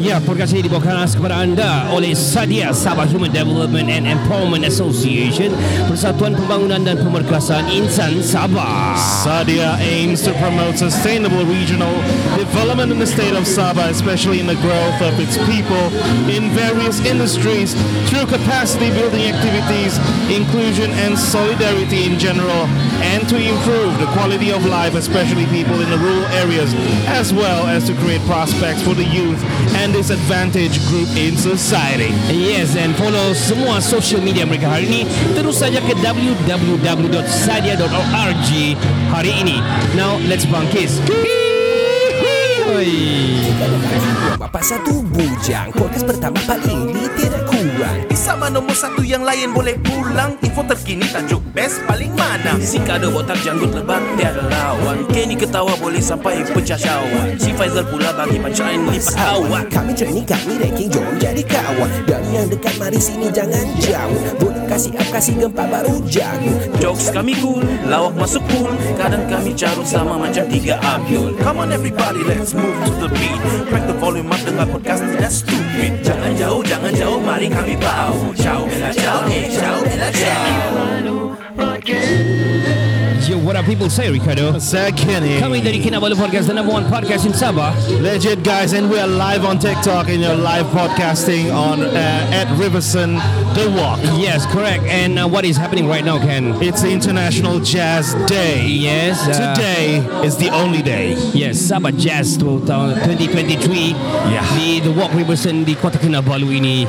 Ya, podcast ini dibawakan kepada anda oleh Sadia Sabah Human Development and Empowerment Association Persatuan Pembangunan dan Pemerkasaan Insan Sabah. Sadia aims to promote sustainable regional development in the state of Sabah, especially in the growth of its people in various industries through capacity building activities, inclusion and solidarity in general, and to improve the quality of life, especially people in the rural areas, as well as to create prospects for the youth and disadvantaged group in society. Yes, and follow semua social media mereka hari ini. Terus saja ke www.sadia.org hari ini. Now, let's bangkis. Bapak satu bujang. Podcast pertama paling ini tidak kurang. Sama nombor satu yang lain boleh pulang. Info terkini tajuk best paling mana. Si kado botak janggut lebat tiada lawan. Kenny ketawa boleh sampai pecah syawak Si Faizal pula bagi punchline lipat awak Kami training, kami ranking Jom jadi kawan. Dan yang dekat mari sini jangan jauh. Boleh kasih up, kasih gempa baru jago. Jokes kami cool, lawak masuk pool. Kadang kami carut sama macam tiga Abdul. Come on everybody, let's move to the beat. Crack the volume up dengar podcast tidak stupid. Jangan jauh, jangan jauh, mari kami bau. Ciao, bella ciao, eh, ciao, bella ciao. Yo, what up people say, Ricardo? Zach Kenny. Kami dari Kinabalu Podcast, the number one podcast in Sabah. Legit guys, and we are live on TikTok and you're live podcasting on uh, at Riverson The Walk. Yes, correct. And uh, what is happening right now, Ken? It's International Jazz Day. Yes. uh, Today is the only day. Yes, Sabah Jazz 2023 Yeah. di The Walk Riverson di Kota Kinabalu ini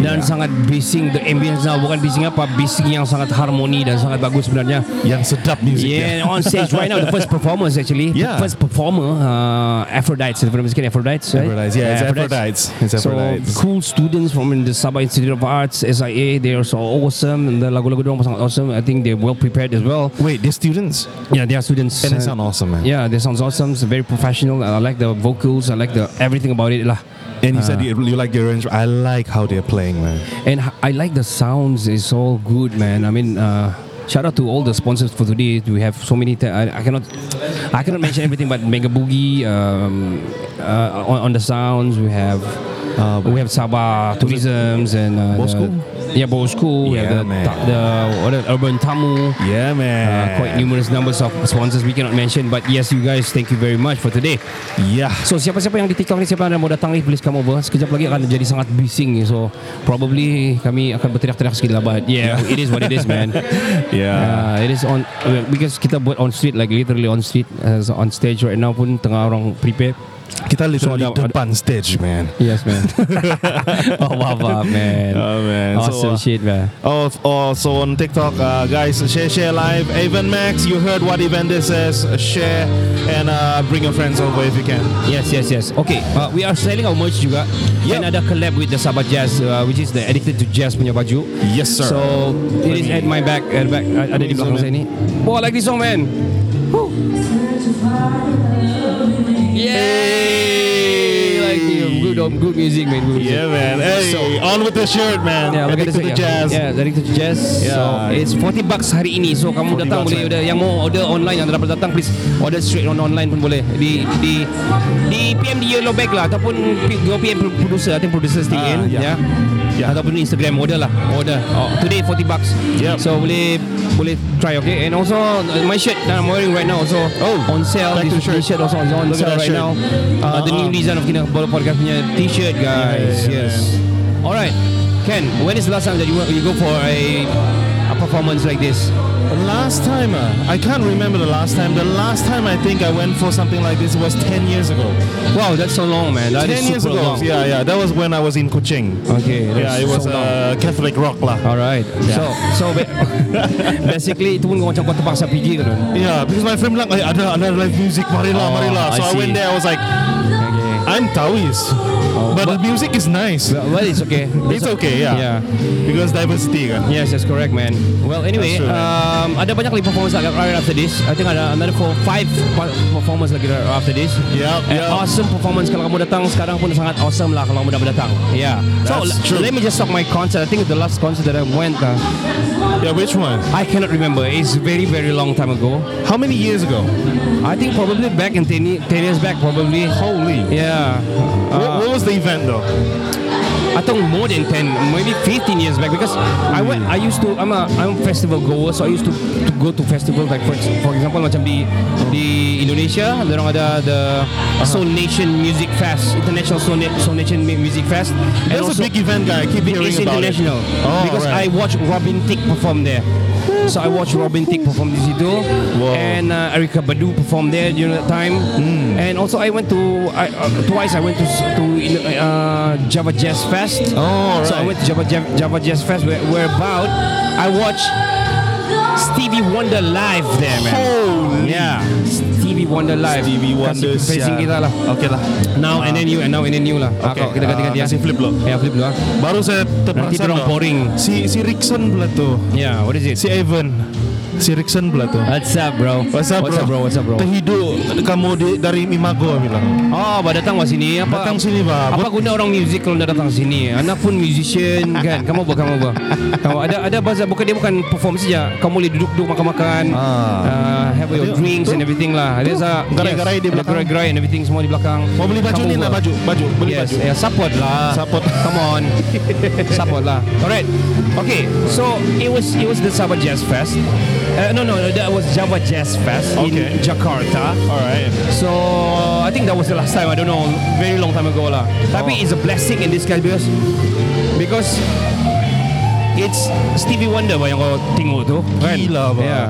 dan sangat bising the ambience bukan bising apa bising yang sangat harmoni dan sangat bagus sebenarnya Yang sedap music. Yeah, on stage right now, the first performers actually. Yeah. The first performer, uh, Aphrodite. If I'm mistaken, Aphrodite, right? Aphrodite, yeah, it's Aphrodite. It's Aphrodite. So cool students from the Sabah Institute of Arts, SIA. They are so awesome. And the lagu-lagu dorang sangat awesome. I think they're well prepared as well. Wait, they're students? Yeah, they are students. And they Uh, sound awesome, man. Yeah, they sounds awesome. It's very professional. I like the vocals. I like the everything about it lah. And you said you, you like the arrangement. I like how they're playing, man. And I like the sounds. It's all good, man. I mean, uh, shout out to all the sponsors for today. We have so many. T- I, I cannot, I cannot mention everything. But Mega Boogie um, uh, on, on the sounds. We have. Uh, we have Sabah Tourisms and uh, Bosco? the- Yeah, Bosco. we have Yeah, the, man. the what are- Urban Tamu. Yeah, man. Uh, quite numerous numbers of sponsors we cannot mention. But yes, you guys, thank you very much for today. Yeah. So siapa-siapa yang di TikTok ni siapa yang mau datang ni please come over. Sekejap lagi akan jadi sangat bising ni. So probably kami akan berteriak-teriak sikit lah but yeah, it is what it is man. Yeah. Uh, it is on uh, because kita buat on street like literally on street as on stage right now pun tengah orang prepare. Kita literally So, ada- depan stage, man. Yes man. oh wow, wow man. Oh, man. So, Awesome uh, shit man. Oh, also on TikTok, uh, guys, share, share live. Avon Max, you heard what event this is. Share and uh, bring your friends over if you can. Yes, yes, yes. Okay, uh, we are selling our merch juga. Yep. And ada collab with the Sabah Jazz, uh, which is the Addicted to Jazz punya baju. Yes, sir. So it is at my back, at back uh, ada di belakang saya ni. Oh, I like this song, man. Good, um, good music, man. Good music. Yeah, man. Hey, So- on with the shirt, man. Yeah, look at Addicted this, to yeah. jazz. Yeah, Addicted to Jazz. Yeah. So it's 40 bucks hari ini. So kamu 40 datang boleh order. Yang mau order online yang dapat datang please order straight on online pun boleh. Di di di PM di Yellow Bag lah ataupun go PM producer, I think producer stay Ah, in, yeah. yeah. Yeah. Ataupun Instagram order lah, order. Oh, today 40 bucks. Yep. So boleh boleh try okay. And also uh, my shirt that I'm wearing right now also Oh, on sale. This, the this shirt. shirt also is on Look sale right shirt. now. Uh, the Uh-uh. new design of Kina Bolo Podcast punya t-shirt guys. Yeah, yeah, yes. All right. Ken, when is the last time that you you go for a performance like this? Last time, uh, I can't remember the last time. The last time I think I went for something like this was 10 years ago. Wow, that's so long, man. That 10 is years ago. long. Yeah, yeah. That was when I was in Kuching. Okay. Yeah, it was so uh, Catholic rock lah. All right. Yeah. So, so ba- basically itu pun macam kau terpaksa pergi kan? Yeah, because my friend bilang, "Eh, ada ada live music, marilah, Oh, marilah. So I I, went there. I was like, Okay. I'm Taoist, but the music is nice. Well, it's okay. It's okay, yeah. Yeah. Because diversity kan. Yes, that's correct, man. Well, anyway, true, um, ada banyak lagi performance lagi right after this. I think ada another four, five performance lagi right after this. And yup. awesome performance kalau kamu datang sekarang pun sangat awesome lah kalau kamu dah datang. Yeah. So That's true. let me just talk my concert. I think the last concert that I went, uh, Yeah, which one? I cannot remember. It's very very long time ago. How many years ago? I think probably back in 10, ye- 10 years back probably. Holy. Yeah. What, Uh, what was the event though? I think more than 10, maybe 15 years back because I went I used to I'm a I'm a festival goer so I used to, to go to festivals like for, for example macam di di Indonesia orang ada the Soul Nation Music Fest International Soul, Na- Soul Nation Mu- Music Fest That's a big event, guy. I keep hearing it's about international it. Oh, because right. I watched Robin Thicke perform there. So I watched Robin Thicke perform di situ, Wow. and uh, Erika Badu perform there during that time. Hmm. And also I went to I, uh, twice. I went to to uh, Java Jazz Fest. Oh, So I right. went to Java, Java, Java Jazz Fest where, where about I watched Stevie Wonder live there, man. Holy. Yeah, Stevie Wonder live. Stevie Wonder. Facing kita lah. Okay lah. Now and then you and now and then you lah. Okay, Ah, kau- kita ganti-ganti ah, ya. kasih flip dulu. Ya, flip ah. Baru saya Nanti terperasan dorang tau. boring. Si si Rickson pula tu. Yeah, what is it? Si Evan. Si Rickson pula tu. What's up, bro? What's up, What's up, bro? What's up, bro? Terhidup kamu di, dari Imago bilang. Oh, ba datang ke sini apa? Datang sini, ba. Apa guna orang music kalau dah datang sini? Anak pun musician kan. Kamu apa kamu apa? Kamu ada ada bazar bukan dia bukan perform saja. Kamu boleh duduk-duduk makan-makan. Ah. Uh, have your Ada- drinks tu. and everything lah. There's a Gerai-gerai di ada belakang. Gerai-gerai and everything semua di belakang. Mau beli baju Kamu ni nak apa? baju, baju, beli yes, baju. Yeah, support lah. Support. Come on. support lah. Alright. Okay. So it was it was the Sabah Jazz Fest. Uh, no, no, no, that was Java Jazz Fest Okay. in Jakarta. Alright. So I think that was the last time. I don't know, very long time ago lah. Tapi Oh. it's a blessing in disguise because because it's Stevie Wonder yang kau tengok tu kan? Gila, bah. Yeah.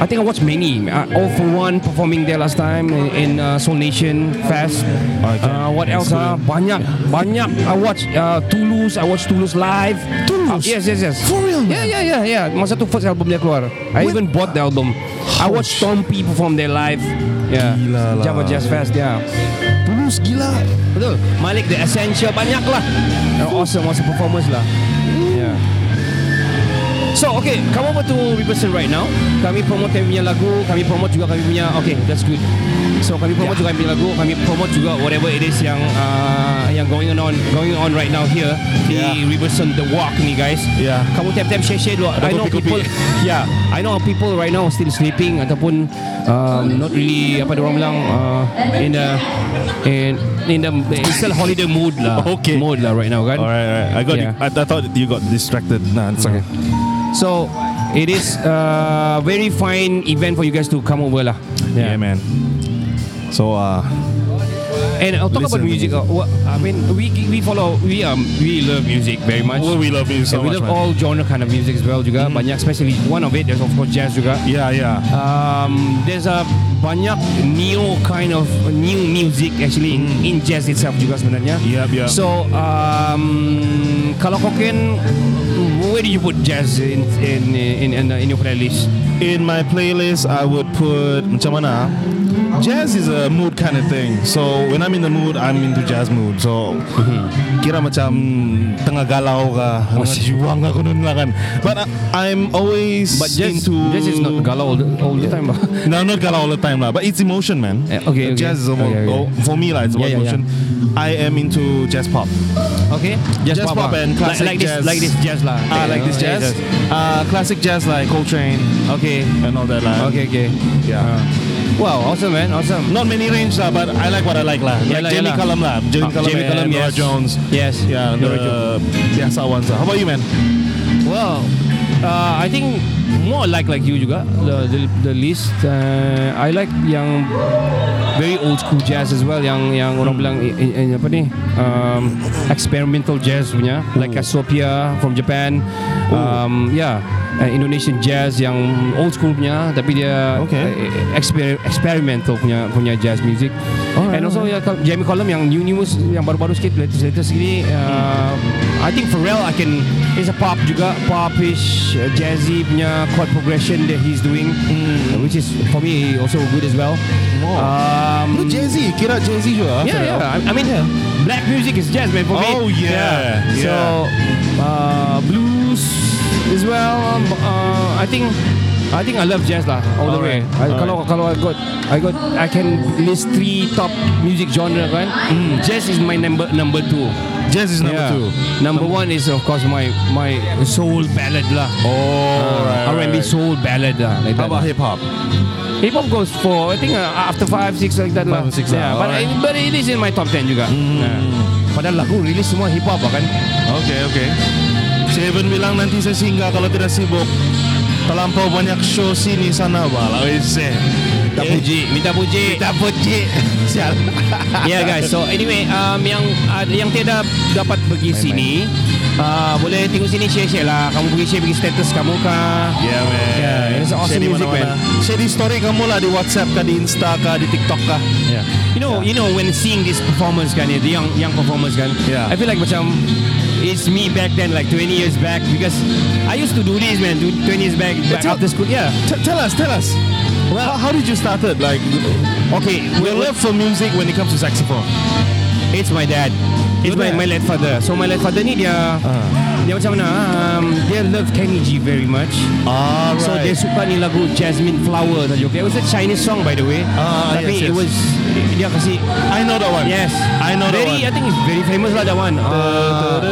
I think I watched many. Uh, All for One performing there last time in, in uh, Soul Nation Fest. Okay. Uh, what else? Ah, banyak, banyak. I watched uh, Toulouse. I watched Toulouse live. Toulouse? Uh, yes, yes, yes. For real, Yeah, yeah, yeah, yeah. Masa tu first album dia keluar. I even bought the album. I watched Tom P perform there live. Yeah. Gila lah. Java Jazz Fest. Yeah. Tulus gila. Betul. Malik The Essential banyak lah. Awesome, awesome performance lah. Yeah. So okay, come over to Riverson right now. Kami promote kami punya lagu, kami promote juga kami punya. Okay, that's good. So kami promote juga kami punya lagu, kami promote juga whatever it is yang uh, yang going on going on right now here di Yeah. The Walk ni guys. Yeah. Kamu tap-tap share-share dulu. I know kopi-kopi. people. Yeah, I know people right now still sleeping ataupun um, not really apa orang bilang uh, in the in in the it's still holiday mood lah. Okay. Mood lah right now kan. Alright, alright. I got. Yeah. I, I thought you got distracted. Nah, it's okay. So it is a very fine event for you guys to come over lah. Yeah, man. So uh, And I'll talk about music. Uh, what, I mean, we we follow we um we love music very much. well, we love music. so Yeah, we much, love man. all genre kind of music as well juga. Banyak, especially one of it. There's of course jazz juga. Yeah, yeah. Um, there's a banyak new kind of new music actually in, in jazz itself juga sebenarnya. Yeah, yeah. So um, kalau can, where do you put jazz in in in in, in your playlist? In my playlist, I would put macam mana? Jazz is a mood kind of thing. So when I'm in the mood, I'm into jazz mood. So kira macam tengah galau ka, Oh, juang ka kunun lah kan. But I, I'm always But jazz, into jazz is not galau all the, all the time. No, not galau all the time lah. But it's emotion, man. Eh, okay, okay. Jazz is about, Okay, okay. oh, for me lah. It's about Yeah, yeah, emotion. I am into jazz pop. Okay, Jazz pop ah. and classic like, like jazz. this, like this jazz lah. Ah, like this Yeah, jazz. Uh, classic jazz like Coltrane Okay, and all that lah. okay, okay. Yeah. Uh, wow, awesome man, awesome. Not many range lah, but I like what I like lah. Yeah Like Jamie yeah lah. Cullum lah. Jamie Ah, Cullum Jamie and Cullum, Nora yes. Jones. Yes. Yeah, Nora the Jones. biasa ones lah. How about you, man? Well, uh, I think more like like you juga the the, the list. Uh, I like yang very old school jazz as well. Yang yang orang bilang i- i- i- apa ni um, experimental jazz punya, like Cassiopeia from Japan. Um, yeah. Uh, Indonesian jazz yang old school punya tapi dia Okay. uh, exper- experimental punya punya jazz music. Alright, And also ya Jamie Cullum yang new news yang baru-baru sikit latest latest ini uh, I think Pharrell I can It's a pop juga Popish uh, Jazzy punya chord progression That he's doing uh, Which is For me also good as well um, Jay-Z, kira Jay-Z juga. Yeah, yeah. I, I mean, black music is jazz, man. For me. Oh, yeah. So, uh, blues as well. Um, uh, I think. I think I love jazz lah all the way. Alright, I, alright. Kalau kalau I got I got I can list three top music genre kan. Jazz is my number number two. Jazz is number Yeah. two. Number one is of course my my soul ballad lah. Oh, right, R&B right. soul ballad lah. Like How that. about hip hop? Hip hop goes for I think uh, after five six like that lah. Five six yeah, lah, but, alright. I, but it is in my top 10 juga. Yeah. Padahal lagu rilis semua hip hop lah kan. Okay, okay. Si Evan bilang nanti saya singgah kalau tidak sibuk. Terlampau banyak show sini sana bala. Minta puji, minta puji. Minta puji. Sial. yeah guys. So anyway, um, yang uh, yang tiada dapat pergi sini, uh, boleh tengok sini share-share lah. Kamu pergi share pergi status kamu kah? Yeah, man. Yeah, it's awesome Share di music, mana-mana. Share di story kamu lah di WhatsApp kah, di Insta kah, di TikTok kah. Yeah. You know, you know when seeing this performance kan, the young young performance kan, Yeah. I feel like macam it's me back then, like 20 years back, because I used to do this, man, do 20 years back, back tell- after school. Yeah. T- tell us, tell us. Well, how, did you start it? Like, Okay, your well, love for music when it comes to saxophone. It's my dad. It's my, my late father. So my late father ni dia dia macam mana? Um, dia love Kenny G very much. Ah, So dia suka ni lagu Jasmine Flower tadi. Okay, it was a Chinese song by the way. Ah, Tapi yes, it yes. was dia kasih I know that one. yes. I know that very, one. I think it's very famous lah that one. Uh,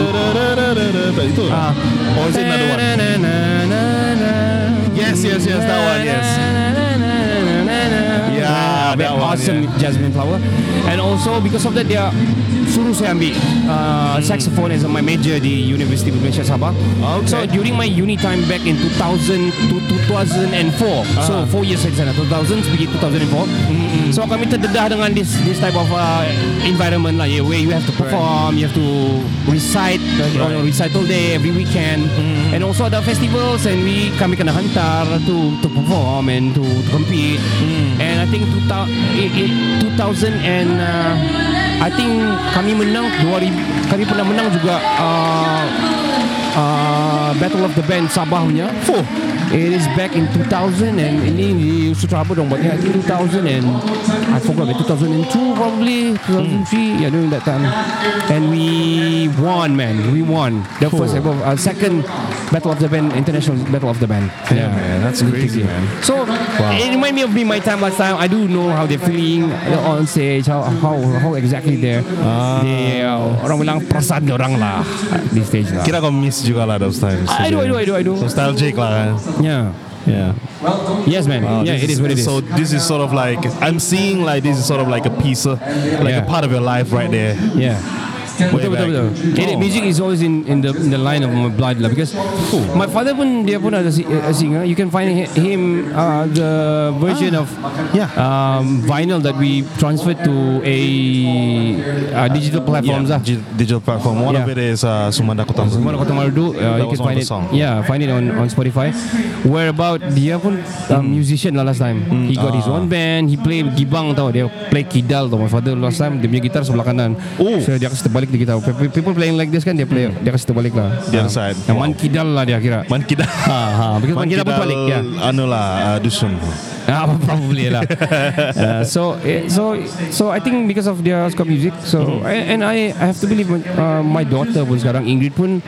Itu. uh, Or is it another one? Yes, yes, yes, that one, yes. Awesome yeah. Jasmine Flower. And also because of that dia suruh saya ambil uh, saxophone as my major di University of Malaysia Sabah. Okay. So during my uni time back in 2000 to 2004. So 4 years saya di sana 2000 pergi 2004. So kami terdedah dengan this this type of uh, environment lah yeah, where you have to perform, you have to recite uh, on a recital day every weekend. And also ada festivals and we kami kena hantar to to perform and to, to compete. And I think 2000 i- i- 2000 and uh, I think kami menang 2000 kami pernah menang juga uh, uh, Battle of the Band Sabah punya. Oh. It is back in 2000 and ini di Sutrapa dong buatnya. I think 2000 and I forgot 2002 probably 2003 yeah during that time and we won man we won the first ever uh, second Battle of the Band international Battle of the Band Yeah, man, that's crazy, man. So it remind me of me my time last time. I do know how they're feeling uh, on stage, how how how exactly they're. Ah. They, uh, orang bilang perasaan orang lah uh, di stage lah. Kira kau miss juga lah those times. I do, I do, I do, I do. Nostalgic lah kan. Yeah. Yeah. Yes, man. Wow, yeah, it is what it is. So this is sort of like I'm seeing like this is sort of like a piece of like Yeah. a part of your life right there. yeah. Betul betul betul. Oh. music is always in in the in the line of my blood lah because my father pun dia pun ada a singer. You can find hi- him uh, the version of Yeah. um, vinyl that we transferred to a uh, digital platforms yeah, lah. gi- digital platform. One of Yeah. it is uh, Sumanda Kota Mana Kota Marudu uh, you can find of it song. yeah find it on on Spotify where about dia pun um, musician lah last time he got his Ah. own band he play gibang tau dia play kidal tau my father last time dia punya gitar sebelah kanan Oh. so dia kasi terbalik di gitar Pe- people playing like this kan dia play dia kasi terbalik lah The other Ah. side. yang Wow. man kidal lah dia kira Man kita. ha ha because man kidal pun terbalik ya Anu lah, uh, dusun. Ah, probably lah. uh, so, eh, so, so I think because of their scope music, so and, and I, I have to believe uh, my daughter pun sekarang Ingrid pun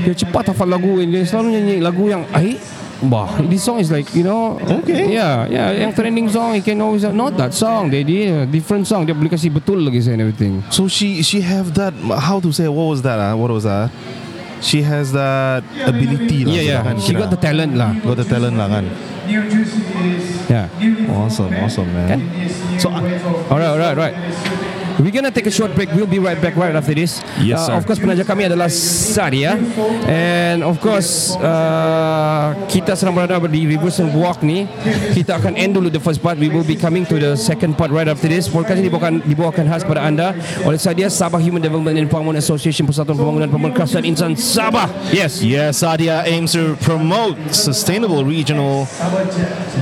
dia cepat hafal lagu dia selalu nyanyi lagu yang ai Bah, this song is like you know, Okay. yeah, yeah, yang trending song, you can always not that song, they did different song, dia boleh kasih betul lagi and everything. So she she have that how to say what was that? Uh? What was that? She has that ability lah. Yeah, yeah, kan, she got the talent lah, got the talent lah kan. yeah. Awesome, awesome man. So uh, Alright, alright, alright. We're gonna take a short break. We'll be right back right after this. Yes, Uh, sir. of course, penaja kami adalah Sadia, and of course uh, kita sedang berada di Reverse and Walk ni. Kita akan end dulu the first part. We will be coming to the second part right after this. Podcast ini dibawakan dibawakan khas pada anda oleh Sadia Sabah Human Development and Empowerment Association Persatuan Pembangunan Pemberkasian Insan Sabah. Yes. Yes, Sadia aims to promote sustainable regional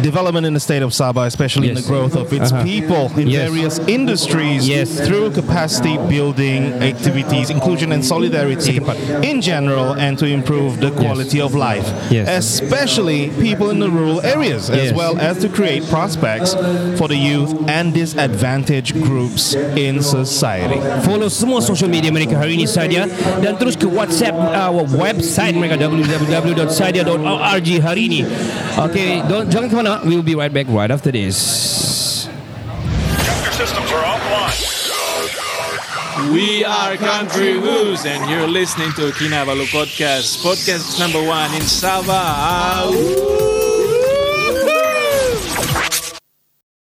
development in the state of Sabah, especially in the growth of its Uh-huh. people in Yes. various industries Yes. Through capacity building activities, inclusion and solidarity in general, and to improve the quality of life, Yes. especially people in the rural areas, as Yes. well as to create prospects for the youth and disadvantaged groups in society. Follow semua social media mereka hari ini saja dan terus ke WhatsApp uh, website mereka www.sadia.org hari ini. Okay, don't, jangan ke mana. We will be right back right after this. We are Country Who's, and you're listening to Kinabalu Podcast, podcast number one in woo.